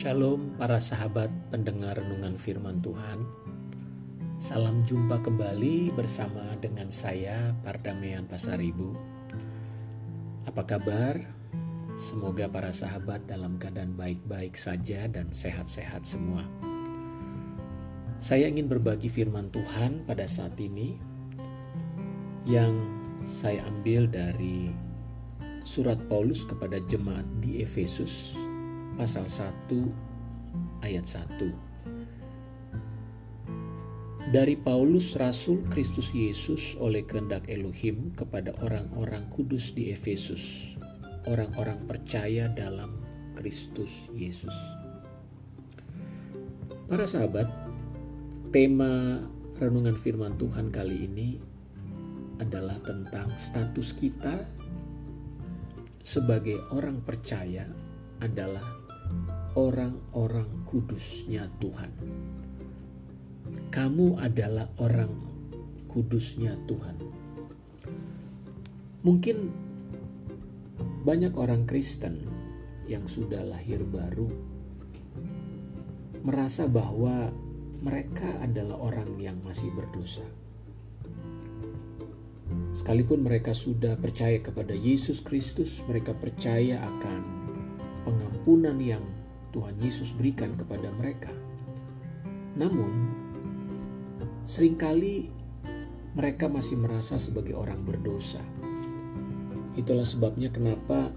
Shalom para sahabat pendengar renungan firman Tuhan. Salam jumpa kembali bersama dengan saya Pardamean Pasaribu. Apa kabar? Semoga para sahabat dalam keadaan baik-baik saja dan sehat-sehat semua. Saya ingin berbagi firman Tuhan pada saat ini yang saya ambil dari surat Paulus kepada jemaat di Efesus pasal 1 ayat 1. Dari Paulus Rasul Kristus Yesus oleh kehendak Elohim kepada orang-orang kudus di Efesus, orang-orang percaya dalam Kristus Yesus. Para sahabat, tema renungan firman Tuhan kali ini adalah tentang status kita sebagai orang percaya adalah orang-orang kudusnya Tuhan. Kamu adalah orang kudusnya Tuhan. Mungkin banyak orang Kristen yang sudah lahir baru merasa bahwa mereka adalah orang yang masih berdosa. Sekalipun mereka sudah percaya kepada Yesus Kristus, mereka percaya akan pengampunan yang Tuhan Yesus berikan kepada mereka. Namun, sering kali mereka masih merasa sebagai orang berdosa. Itulah sebabnya kenapa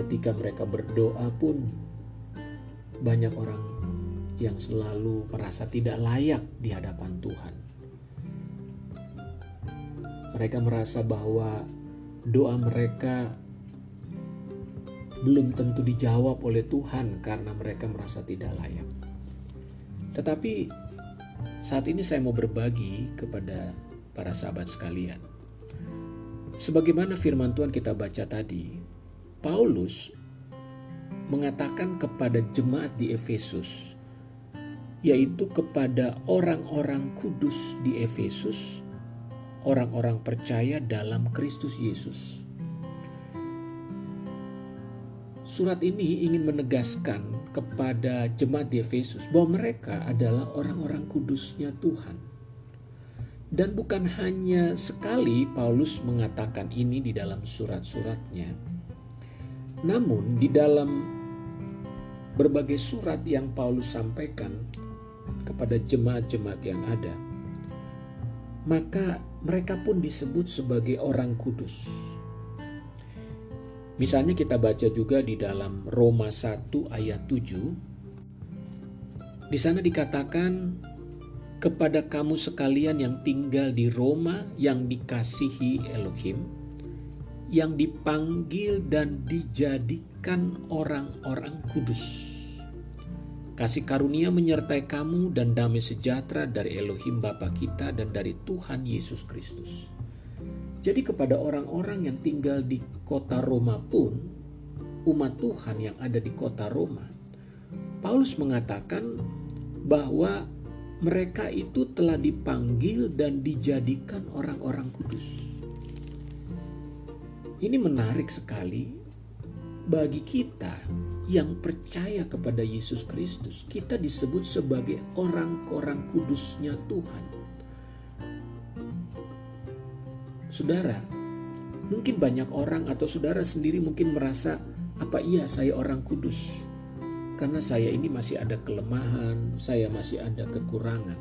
ketika mereka berdoa pun banyak orang yang selalu merasa tidak layak di hadapan Tuhan. Mereka merasa bahwa doa mereka belum tentu dijawab oleh Tuhan karena mereka merasa tidak layak. Tetapi saat ini saya mau berbagi kepada para sahabat sekalian. Sebagaimana firman Tuhan kita baca tadi, Paulus mengatakan kepada jemaat di Efesus, yaitu kepada orang-orang kudus di Efesus, orang-orang percaya dalam Kristus Yesus. Surat ini ingin menegaskan kepada jemaat di Efesus bahwa mereka adalah orang-orang kudusnya Tuhan. Dan bukan hanya sekali Paulus mengatakan ini di dalam surat-suratnya. Namun di dalam berbagai surat yang Paulus sampaikan kepada jemaat-jemaat yang ada, maka mereka pun disebut sebagai orang kudus. Misalnya kita baca juga di dalam Roma 1 ayat 7. Di sana dikatakan kepada kamu sekalian yang tinggal di Roma yang dikasihi Elohim, yang dipanggil dan dijadikan orang-orang kudus. Kasih karunia menyertai kamu dan damai sejahtera dari Elohim Bapa kita dan dari Tuhan Yesus Kristus. Jadi kepada orang-orang yang tinggal di kota Roma pun, umat Tuhan yang ada di kota Roma, Paulus mengatakan bahwa mereka itu telah dipanggil dan dijadikan orang-orang kudus. Ini menarik sekali bagi kita yang percaya kepada Yesus Kristus. Kita disebut sebagai orang-orang kudusnya Tuhan Saudara, mungkin banyak orang atau saudara sendiri mungkin merasa, apa iya saya orang kudus? Karena saya ini masih ada kelemahan, saya masih ada kekurangan.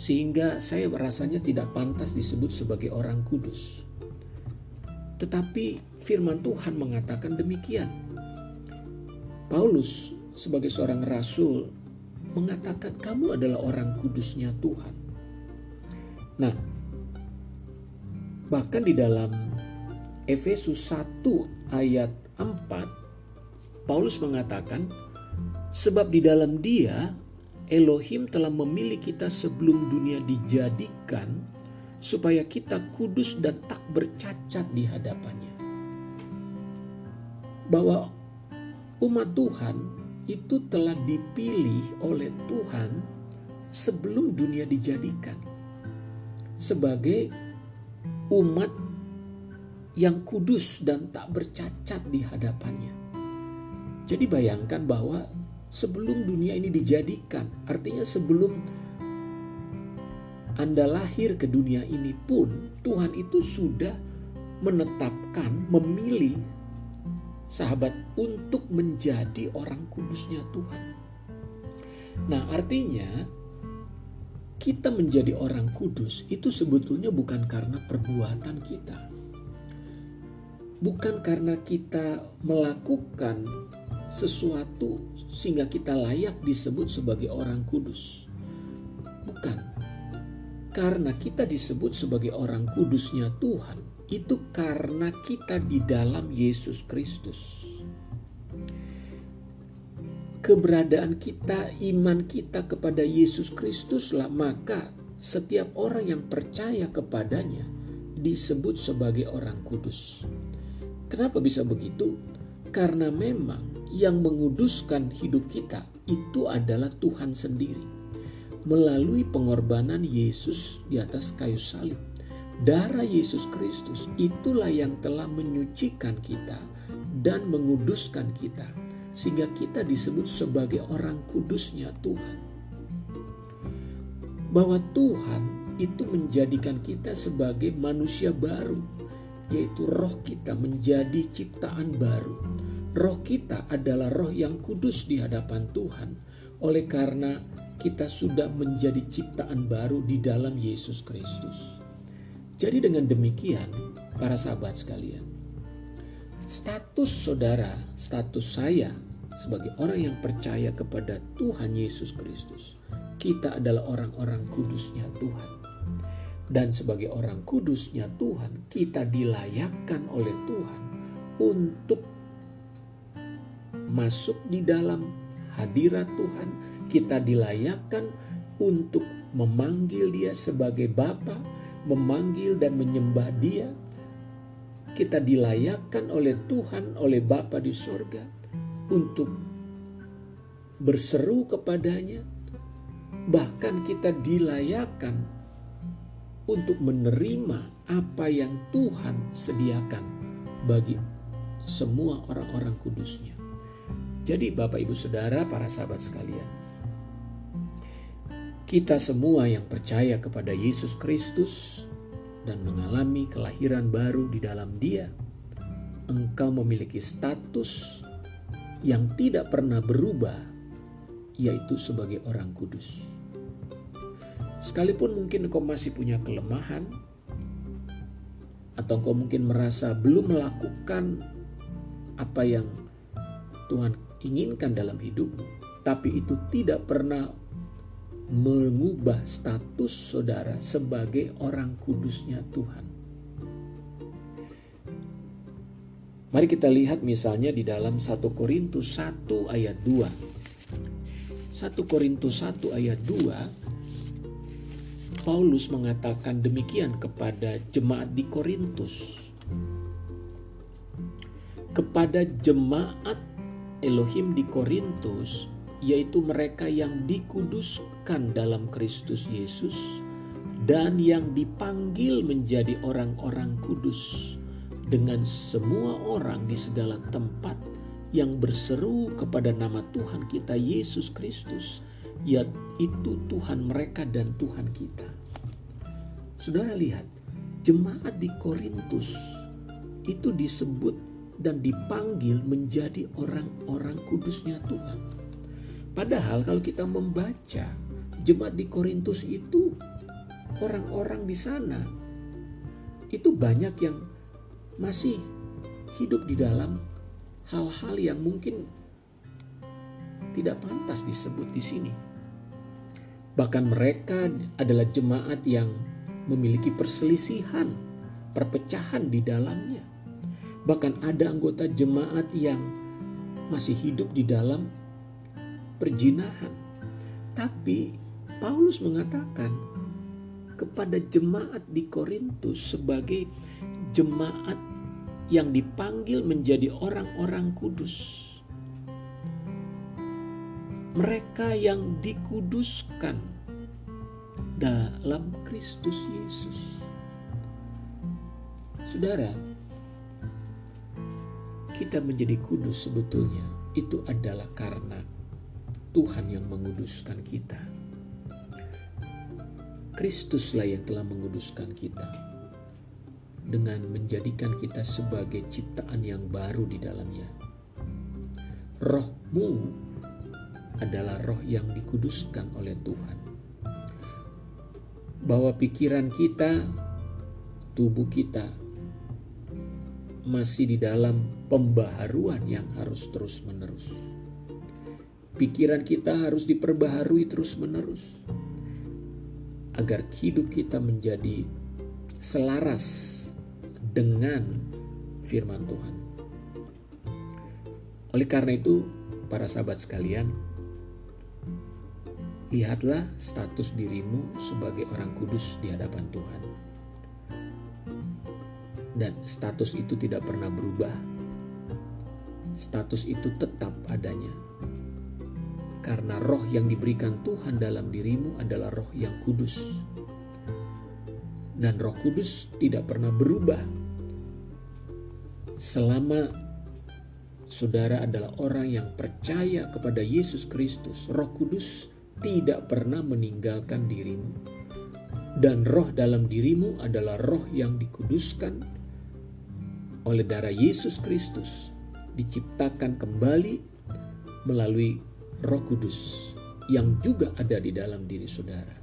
Sehingga saya rasanya tidak pantas disebut sebagai orang kudus. Tetapi firman Tuhan mengatakan demikian. Paulus sebagai seorang rasul mengatakan kamu adalah orang kudusnya Tuhan. Nah, Bahkan di dalam Efesus 1 ayat 4 Paulus mengatakan sebab di dalam dia Elohim telah memilih kita sebelum dunia dijadikan supaya kita kudus dan tak bercacat di hadapannya. Bahwa umat Tuhan itu telah dipilih oleh Tuhan sebelum dunia dijadikan sebagai umat yang kudus dan tak bercacat di hadapannya. Jadi bayangkan bahwa sebelum dunia ini dijadikan. Artinya sebelum Anda lahir ke dunia ini pun Tuhan itu sudah menetapkan, memilih sahabat untuk menjadi orang kudusnya Tuhan. Nah, artinya kita menjadi orang kudus itu sebetulnya bukan karena perbuatan kita. Bukan karena kita melakukan sesuatu sehingga kita layak disebut sebagai orang kudus. Bukan. Karena kita disebut sebagai orang kudusnya Tuhan, itu karena kita di dalam Yesus Kristus. Keberadaan kita, iman kita kepada Yesus Kristuslah maka setiap orang yang percaya kepadanya disebut sebagai orang kudus. Kenapa bisa begitu? Karena memang yang menguduskan hidup kita itu adalah Tuhan sendiri. Melalui pengorbanan Yesus di atas kayu salib. Darah Yesus Kristus itulah yang telah menyucikan kita dan menguduskan kita. Sehingga kita disebut sebagai orang kudusnya Tuhan. Bahwa Tuhan itu menjadikan kita sebagai manusia baru. Yaitu roh kita menjadi ciptaan baru Roh kita adalah roh yang kudus di hadapan Tuhan, oleh karena kita sudah menjadi ciptaan baru di dalam Yesus Kristus. Jadi, dengan demikian, para sahabat sekalian, status saudara, status saya sebagai orang yang percaya kepada Tuhan Yesus Kristus, kita adalah orang-orang kudusnya Tuhan. Dan sebagai orang kudusnya Tuhan, kita dilayakkan oleh Tuhan untuk masuk di dalam hadirat Tuhan, kita dilayakkan untuk memanggil Dia sebagai Bapa, memanggil dan menyembah Dia. Kita dilayakkan oleh Tuhan, oleh Bapa di sorga, untuk berseru kepadanya. Bahkan kita dilayakkan untuk menerima apa yang Tuhan sediakan bagi semua orang-orang kudusnya. Jadi Bapak Ibu Saudara, para sahabat sekalian, kita semua yang percaya kepada Yesus Kristus dan mengalami kelahiran baru di dalam Dia, engkau memiliki status yang tidak pernah berubah, yaitu sebagai orang kudus. Sekalipun mungkin engkau masih punya kelemahan, atau engkau mungkin merasa belum melakukan apa yang Tuhan inginkan dalam hidupmu, tapi itu tidak pernah mengubah status saudara sebagai orang kudusnya Tuhan. Mari kita lihat misalnya di dalam 1 Korintus 1 ayat 2. 1 Korintus 1 ayat 2 Paulus mengatakan demikian kepada jemaat di Korintus. Kepada jemaat Elohim di Korintus yaitu mereka yang dikuduskan dalam Kristus Yesus dan yang dipanggil menjadi orang-orang kudus dengan semua orang di segala tempat yang berseru kepada nama Tuhan kita Yesus Kristus yaitu Tuhan mereka dan Tuhan kita. Saudara lihat, jemaat di Korintus itu disebut dan dipanggil menjadi orang-orang kudusnya Tuhan. Padahal kalau kita membaca jemaat di Korintus itu orang-orang di sana itu banyak yang masih hidup di dalam hal-hal yang mungkin tidak pantas disebut di sini. Bahkan mereka adalah jemaat yang memiliki perselisihan, perpecahan di dalamnya. Bahkan ada anggota jemaat yang masih hidup di dalam perjinahan. Tapi Paulus mengatakan kepada jemaat di Korintus sebagai jemaat yang dipanggil menjadi orang-orang kudus. Mereka yang dikuduskan dalam Kristus Yesus. Saudara, kita menjadi kudus sebetulnya itu adalah karena Tuhan yang menguduskan kita. Kristuslah yang telah menguduskan kita dengan menjadikan kita sebagai ciptaan yang baru di dalamnya. Rohmu adalah roh yang dikuduskan oleh Tuhan. Bahwa pikiran kita, tubuh kita masih di dalam pembaharuan yang harus terus-menerus. Pikiran kita harus diperbaharui terus-menerus agar hidup kita menjadi selaras dengan firman Tuhan. Oleh karena itu, para sahabat sekalian, lihatlah status dirimu sebagai orang kudus di hadapan Tuhan. Dan status itu tidak pernah berubah. Status itu tetap adanya karena roh yang diberikan Tuhan dalam dirimu adalah roh yang kudus. Dan roh kudus tidak pernah berubah selama saudara adalah orang yang percaya kepada Yesus Kristus. Roh kudus tidak pernah meninggalkan dirimu. Dan roh dalam dirimu adalah roh yang dikuduskan oleh darah Yesus Kristus, diciptakan kembali melalui Roh Kudus yang juga ada di dalam diri saudara.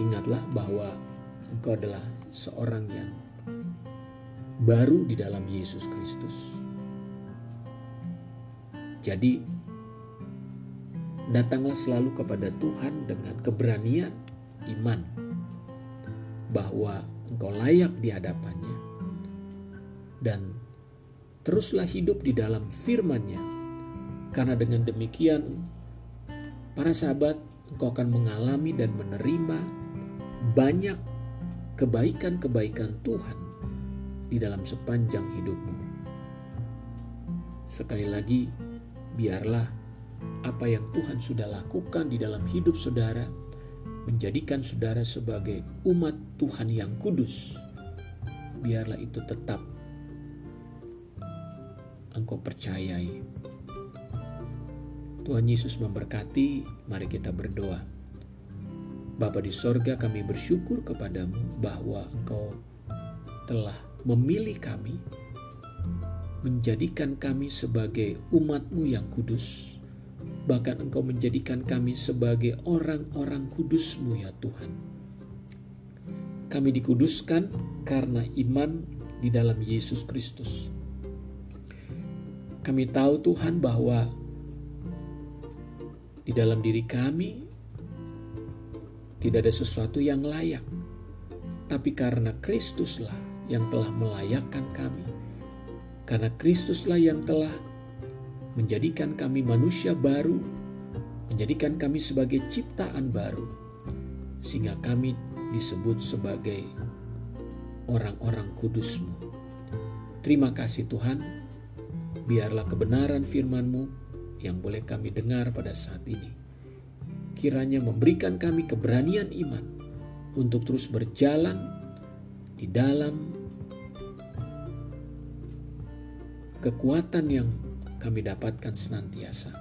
Ingatlah bahwa engkau adalah seorang yang baru di dalam Yesus Kristus. Jadi, datanglah selalu kepada Tuhan dengan keberanian iman bahwa engkau layak di hadapannya dan teruslah hidup di dalam firman-Nya karena dengan demikian, para sahabat, engkau akan mengalami dan menerima banyak kebaikan-kebaikan Tuhan di dalam sepanjang hidupmu. Sekali lagi, biarlah apa yang Tuhan sudah lakukan di dalam hidup saudara menjadikan saudara sebagai umat Tuhan yang kudus. Biarlah itu tetap engkau percayai Tuhan Yesus memberkati, mari kita berdoa. Bapa di sorga kami bersyukur kepadamu bahwa engkau telah memilih kami, menjadikan kami sebagai umatmu yang kudus, bahkan engkau menjadikan kami sebagai orang-orang kudusmu ya Tuhan. Kami dikuduskan karena iman di dalam Yesus Kristus. Kami tahu Tuhan bahwa di dalam diri kami tidak ada sesuatu yang layak, tapi karena Kristuslah yang telah melayakkan kami, karena Kristuslah yang telah menjadikan kami manusia baru, menjadikan kami sebagai ciptaan baru, sehingga kami disebut sebagai orang-orang kudusmu. Terima kasih Tuhan, biarlah kebenaran firman-Mu yang boleh kami dengar pada saat ini. Kiranya memberikan kami keberanian iman untuk terus berjalan di dalam kekuatan yang kami dapatkan senantiasa.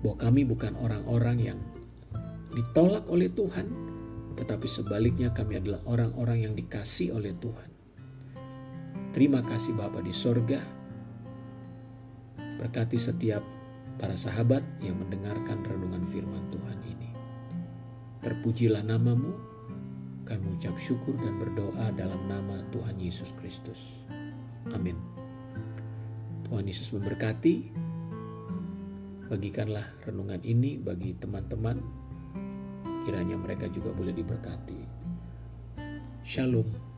Bahwa kami bukan orang-orang yang ditolak oleh Tuhan, tetapi sebaliknya kami adalah orang-orang yang dikasih oleh Tuhan. Terima kasih Bapa di sorga, Berkati setiap para sahabat yang mendengarkan renungan firman Tuhan ini. Terpujilah namamu, kami ucap syukur dan berdoa dalam nama Tuhan Yesus Kristus. Amin. Tuhan Yesus memberkati. Bagikanlah renungan ini bagi teman-teman. Kiranya mereka juga boleh diberkati. Shalom.